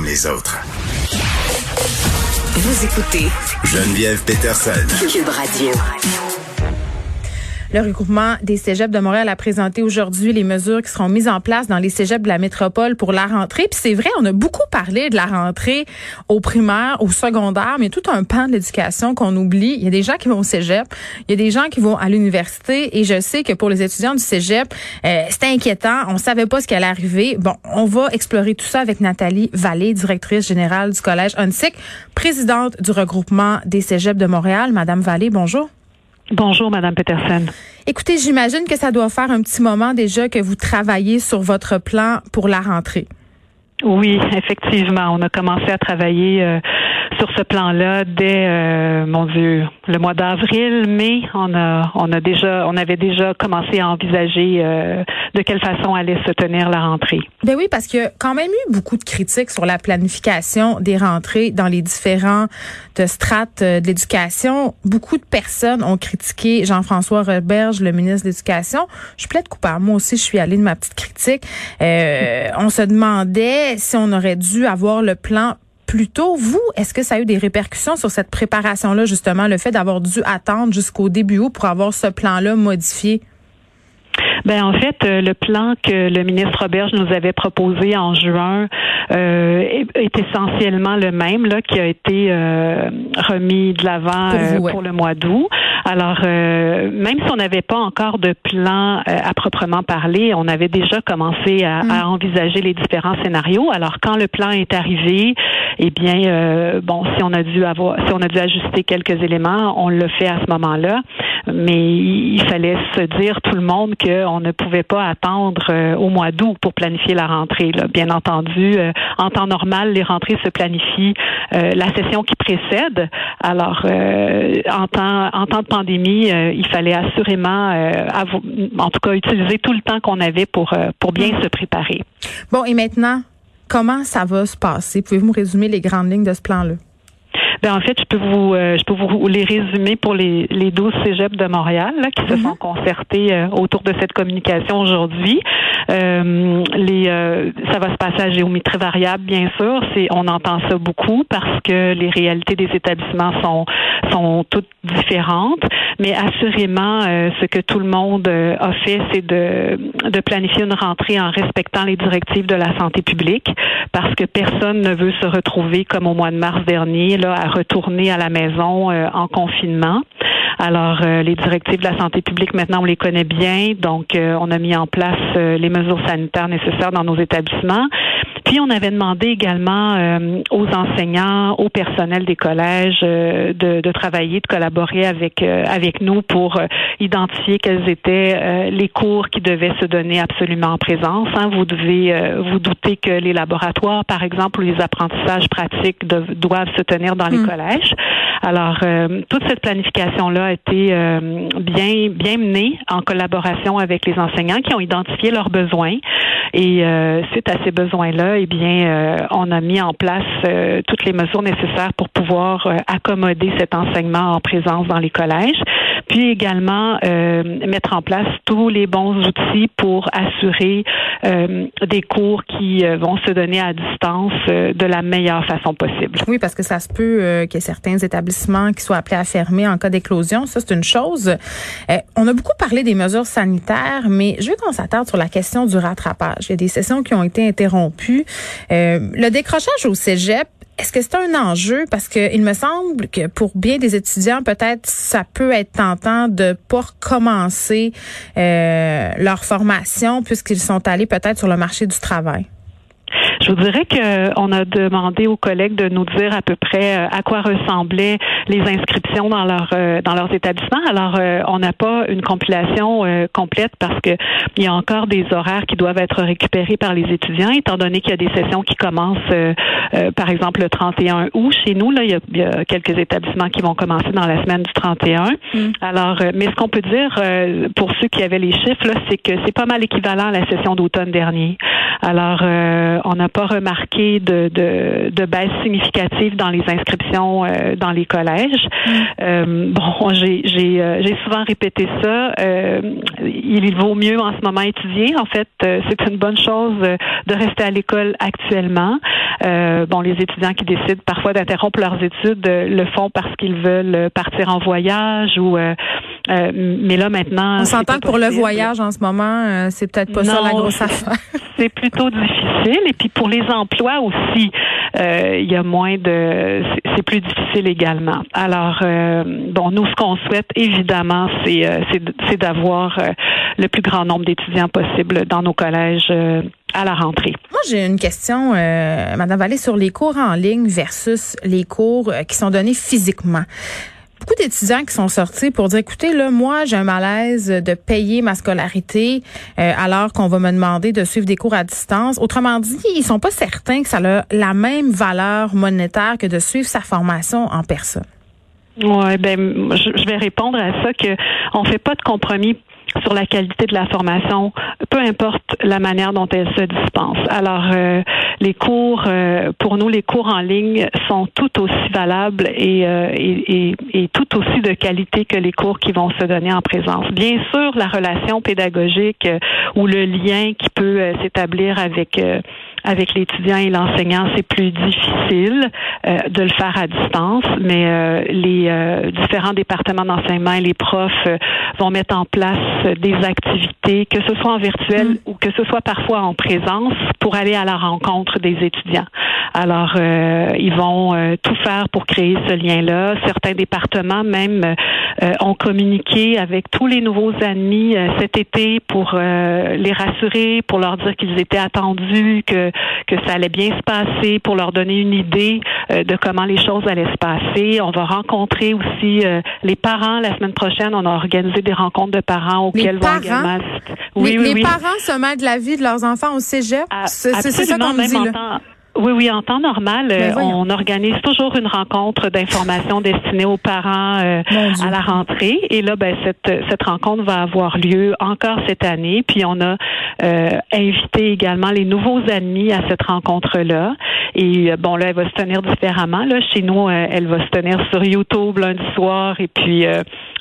comme les autres. Vous écoutez Geneviève Peterson. Cube Radio. Le regroupement des cégeps de Montréal a présenté aujourd'hui les mesures qui seront mises en place dans les cégeps de la métropole pour la rentrée. Puis c'est vrai, on a beaucoup parlé de la rentrée au primaire, au secondaire, mais tout un pan de l'éducation qu'on oublie. Il y a des gens qui vont au cégep, il y a des gens qui vont à l'université, et je sais que pour les étudiants du cégep, euh, c'était inquiétant. On savait pas ce qui allait arriver. Bon, on va explorer tout ça avec Nathalie Vallée, directrice générale du collège UNSIC, présidente du regroupement des cégeps de Montréal. Madame Vallée, bonjour. Bonjour, Madame Peterson. Écoutez, j'imagine que ça doit faire un petit moment déjà que vous travaillez sur votre plan pour la rentrée. Oui, effectivement, on a commencé à travailler euh, sur ce plan-là dès euh, mon Dieu le mois d'avril, mai. On a on a déjà on avait déjà commencé à envisager euh, de quelle façon allait se tenir la rentrée. Ben oui, parce qu'il y a quand même eu beaucoup de critiques sur la planification des rentrées dans les différents strates de l'éducation. Beaucoup de personnes ont critiqué Jean-François Roberge, le ministre de l'Éducation. Je plaide coupable. Moi aussi, je suis allée de ma petite critique. on se demandait si on aurait dû avoir le plan plus tôt. Vous, est-ce que ça a eu des répercussions sur cette préparation-là, justement, le fait d'avoir dû attendre jusqu'au début août pour avoir ce plan-là modifié? Ben en fait, euh, le plan que le ministre Roberge nous avait proposé en juin euh, est, essentiellement le même là qui a été euh, remis de l'avant pour, le mois d'août. Alors même si on n'avait pas encore de plan à proprement parler, on avait déjà commencé à, à, mm. envisager les différents scénarios. Alors quand le plan est arrivé, eh bien bon, si on a dû avoir, si on a dû ajuster quelques éléments, on l'a fait à ce moment-là. Mais il fallait se dire tout le monde qu'on ne pouvait pas attendre euh, au mois d'août pour planifier la rentrée. Bien entendu, euh, en temps normal, les rentrées se planifient euh, la session qui précède. Alors, en temps en temps de pandémie, il fallait assurément, en tout cas, utiliser tout le temps qu'on avait pour pour bien se préparer. Bon, et maintenant, comment ça va se passer? Pouvez-vous me résumer les grandes lignes de ce plan-là? Ben, en fait, je peux vous euh, je peux vous les résumer pour les, les 12 cégeps de Montréal là, qui se mhm. sont concertés euh, autour de cette communication aujourd'hui. Euh, euh, ça va se passer à géométrie variable, bien sûr. On entend ça beaucoup parce que les réalités des établissements sont toutes différentes. Mais assurément, ce que tout le monde a fait, c'est de de planifier une rentrée en respectant les directives de la santé publique, parce que personne ne veut se retrouver comme au mois de mars dernier là à retourner à la maison euh, en confinement. Alors, euh, les directives de la santé publique, maintenant, on les connaît bien. Donc, euh, on a mis en place les mesures sanitaires nécessaires dans nos établissements. Puis on avait demandé également euh, aux enseignants, au personnel des collèges euh, de, de, travailler, de collaborer avec euh, avec nous pour identifier quels étaient les cours qui devaient se donner absolument en présence. Hein. Vous devez vous douter que les laboratoires, par exemple, ou les apprentissages pratiques doivent se tenir dans les hmm. collèges. Alors toute cette planification là a été bien bien menée en collaboration avec les enseignants qui ont identifié leurs besoins et suite à ces besoins là eh bien, euh, on a mis en place euh, toutes les mesures nécessaires pour pouvoir euh, accommoder cet enseignement en présence dans les collèges, puis également mettre en place tous les bons outils pour assurer des cours qui vont se donner à distance de la meilleure façon possible. Oui, parce que ça se peut qu'il y ait certains établissements qui soient appelés à fermer en cas d'éclosion. Ça, c'est une chose. on a beaucoup parlé des mesures sanitaires, mais je veux qu'on s'attarde sur la question du rattrapage. Il y a des sessions qui ont été interrompues. Euh, le décrochage au cégep, est-ce que c'est un enjeu? Parce que il me semble que pour bien des étudiants, peut-être ça peut être tentant de pas recommencer euh, leur formation puisqu'ils sont allés peut-être sur le marché du travail. Je vous dirais qu'on a demandé aux collègues de nous dire à peu près euh, à quoi ressemblaient les inscriptions dans leur euh, dans leurs établissements. Alors, euh, on n'a pas une compilation complète parce que il y a encore des horaires qui doivent être récupérés par les étudiants, étant donné qu'il y a des sessions qui commencent, par exemple, le 31 août. Chez nous, là, il y, a, quelques établissements qui vont commencer dans la semaine du 31. Mm. Alors, mais ce qu'on peut dire pour ceux qui avaient les chiffres, c'est que c'est pas mal équivalent à la session d'automne dernier. Alors, on n'a pas remarqué de, de, de, baisse significative dans les inscriptions euh, dans les collèges. Mm. bon, j'ai j'ai souvent répété ça. il vaut mieux en ce moment étudier. En fait, c'est une bonne chose de rester à l'école actuellement. bon, les étudiants qui décident parfois d'interrompre leurs études le font parce qu'ils veulent partir en voyage ou euh, mais là maintenant, on s'entend que pour le voyage en ce moment, euh, c'est peut-être pas ça la grosse affaire. C'est plutôt difficile. Et puis pour les emplois aussi, euh, il y a moins de, c'est plus difficile également. Alors bon, nous ce qu'on souhaite évidemment, c'est c'est d'avoir le plus grand nombre d'étudiants possible dans nos collèges à la rentrée. Moi, j'ai une question, Madame Vallée, sur les cours en ligne versus les cours qui sont donnés physiquement beaucoup d'étudiants qui sont sortis pour dire, écoutez, là, moi, j'ai un malaise de payer ma scolarité euh, alors qu'on va me demander de suivre des cours à distance. Autrement dit, ils sont pas certains que ça a la même valeur monétaire que de suivre sa formation en personne. Ouais, ben, je vais répondre à ça que on fait pas de compromis sur la qualité de la formation, peu importe la manière dont elle se dispense. Alors, euh, les cours, euh, pour nous, les cours en ligne sont tout aussi valables euh, et, tout aussi de qualité que les cours qui vont se donner en présence. Bien sûr, la relation pédagogique ou le lien qui peut s'établir avec avec l'étudiant et l'enseignant, c'est plus difficile euh, de le faire à distance, mais euh, les euh, différents départements d'enseignement et les profs vont mettre en place des activités, que ce soit en virtuel mm. ou que ce soit parfois en présence, pour aller à la rencontre des étudiants. Alors, ils vont tout faire pour créer ce lien-là. Certains départements même ont communiqué avec tous les nouveaux admis cet été pour les rassurer, pour leur dire qu'ils étaient attendus, que que, ça allait bien se passer pour leur donner une idée euh, de comment les choses allaient se passer. On va rencontrer aussi euh, les parents la semaine prochaine. On a organisé des rencontres de parents auxquelles vont également oui, les, oui, les parents se mettent de la vie de leurs enfants au cégep? C'est ça qu'on dit. Là. Oui, oui, en temps normal, ben euh, on organise toujours une rencontre d'information destinée aux parents euh, à la rentrée. Et là, ben, cette, cette rencontre va avoir lieu encore cette année. Puis on a euh, invité également les nouveaux amis à cette rencontre-là. Et bon, là, elle va se tenir différemment. Là, chez nous, elle va se tenir sur YouTube lundi soir. Et puis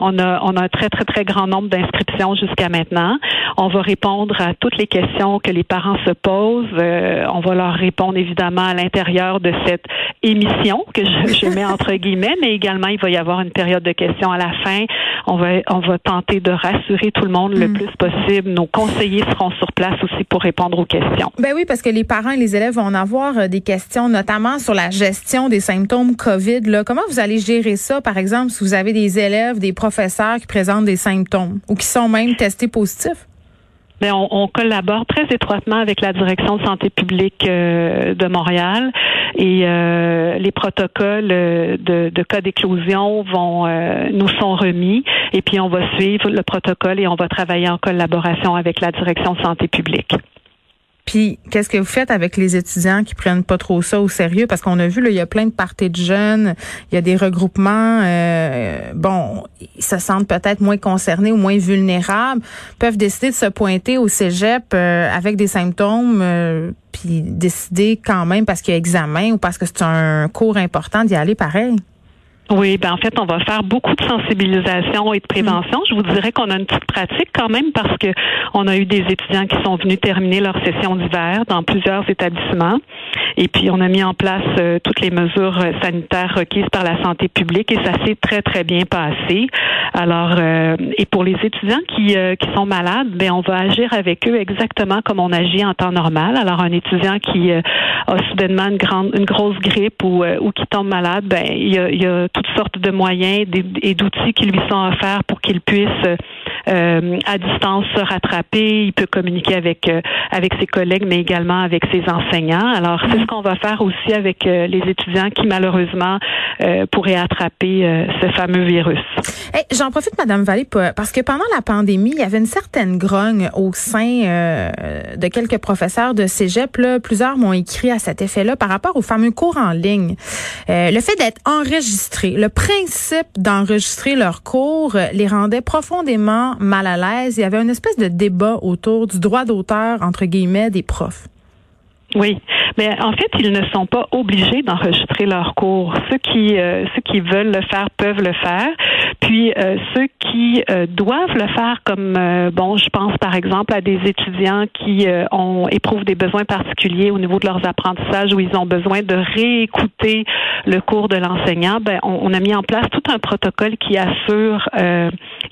on a on a un très très très grand nombre d'inscriptions jusqu'à maintenant. On va répondre à toutes les questions que les parents se posent. on va leur répondre évidemment à l'intérieur de cette émission que je, mets entre guillemets, mais également il va y avoir une période de questions à la fin. On va on va tenter de rassurer tout le monde le hmm. plus possible. Nos conseillers seront sur place aussi pour répondre aux questions. Ben oui, parce que les parents et les élèves vont en avoir euh, des questions, notamment sur la gestion des symptômes COVID. Là. Comment vous allez gérer ça, par exemple, si vous avez des élèves, des professeurs qui présentent des symptômes ou qui sont même testés positifs? Mais on, on, collabore très étroitement avec la direction de santé publique euh, de Montréal et euh, les protocoles euh, de, de cas d'éclosion vont nous sont remis et puis on va suivre le protocole et on va travailler en collaboration avec la direction de santé publique. Puis, qu'est-ce que vous faites avec les étudiants qui prennent pas trop ça au sérieux? Parce qu'on a vu, là, il y a plein de parties de jeunes, il y a des regroupements, euh, bon, ils se sentent peut-être moins concernés ou moins vulnérables, peuvent décider de se pointer au cégep euh, avec des symptômes, euh, puis décider quand même parce qu'il y a examen ou parce que c'est un cours important d'y aller pareil. Oui, ben en fait, on va faire beaucoup de sensibilisation et de prévention. Je vous dirais qu'on a une petite pratique quand même parce que on a eu des étudiants qui sont venus terminer leur session d'hiver dans plusieurs établissements. Et puis, on a mis en place euh, toutes les mesures euh, sanitaires requises par la santé publique et ça s'est très, très bien passé. Alors, euh, et pour les étudiants qui, qui sont malades, ben, on va agir avec eux exactement comme on agit en temps normal. Alors, un étudiant qui a soudainement une grande, une grosse grippe ou, ou qui tombe malade, ben, il y a, il y a toutes sortes de moyens et d'outils qui lui sont offerts pour qu'il puisse euh, à distance se rattraper. Il peut communiquer avec euh, avec ses collègues, mais également avec ses enseignants. Alors c'est ce qu'on va faire aussi avec euh, les étudiants qui malheureusement pourraient attraper ce fameux virus. J'en profite, Madame Vallée, parce que pendant la pandémie, il y avait une certaine grogne au sein de quelques professeurs de cégep. Là. Plusieurs m'ont écrit à cet effet-là par rapport aux fameux cours en ligne. le fait d'être enregistré, le principe d'enregistrer leurs cours les rendait profondément mal à l'aise. Il y avait une espèce de débat autour du droit d'auteur, entre guillemets, des profs. Oui, mais en fait, ils ne sont pas obligés d'enregistrer leurs cours. Ceux qui euh, ceux qui veulent le faire peuvent le faire. Puis euh, ceux qui euh, doivent le faire, comme bon, je pense par exemple à des étudiants qui ont éprouvent des besoins particuliers au niveau de leurs apprentissages où ils ont besoin de réécouter le cours de l'enseignant. Ben, on, on, a mis en place tout un protocole qui assure,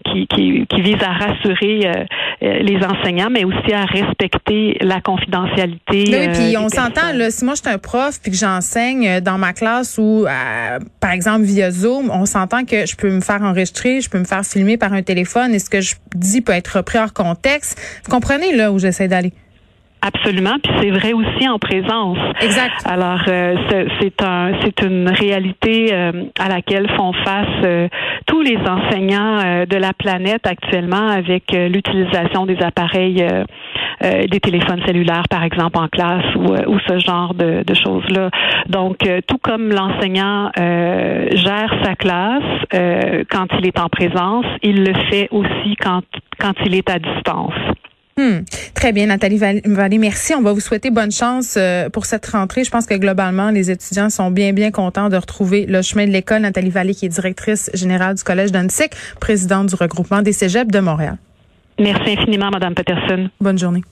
qui, qui, qui, vise à rassurer les enseignants, mais aussi à respecter la confidentialité on s'entend, là, si moi je suis un prof puis que j'enseigne euh, dans ma classe ou, euh, par exemple, via Zoom, on s'entend que je peux me faire enregistrer, je peux me faire filmer par un téléphone et ce que je dis peut être repris hors contexte. Vous comprenez là où j'essaie d'aller? Absolument, puis c'est vrai aussi en présence. Exact. Alors euh, c'est un c'est une réalité à laquelle font face tous les enseignants de la planète actuellement avec l'utilisation des appareils euh, des téléphones cellulaires, par exemple, en classe ou, euh, ou ce genre de, de choses-là. Donc, euh, tout comme l'enseignant gère sa classe quand il est en présence, il le fait aussi quand, quand il est à distance. Hmm. Très bien, Nathalie Vallée, merci. On va vous souhaiter bonne chance pour cette rentrée. Je pense que globalement, les étudiants sont bien, bien contents de retrouver le chemin de l'école. Nathalie Vallée, qui est directrice générale du Collège d'Annecy, présidente du regroupement des cégeps de Montréal. Merci infiniment, Madame Peterson. Bonne journée.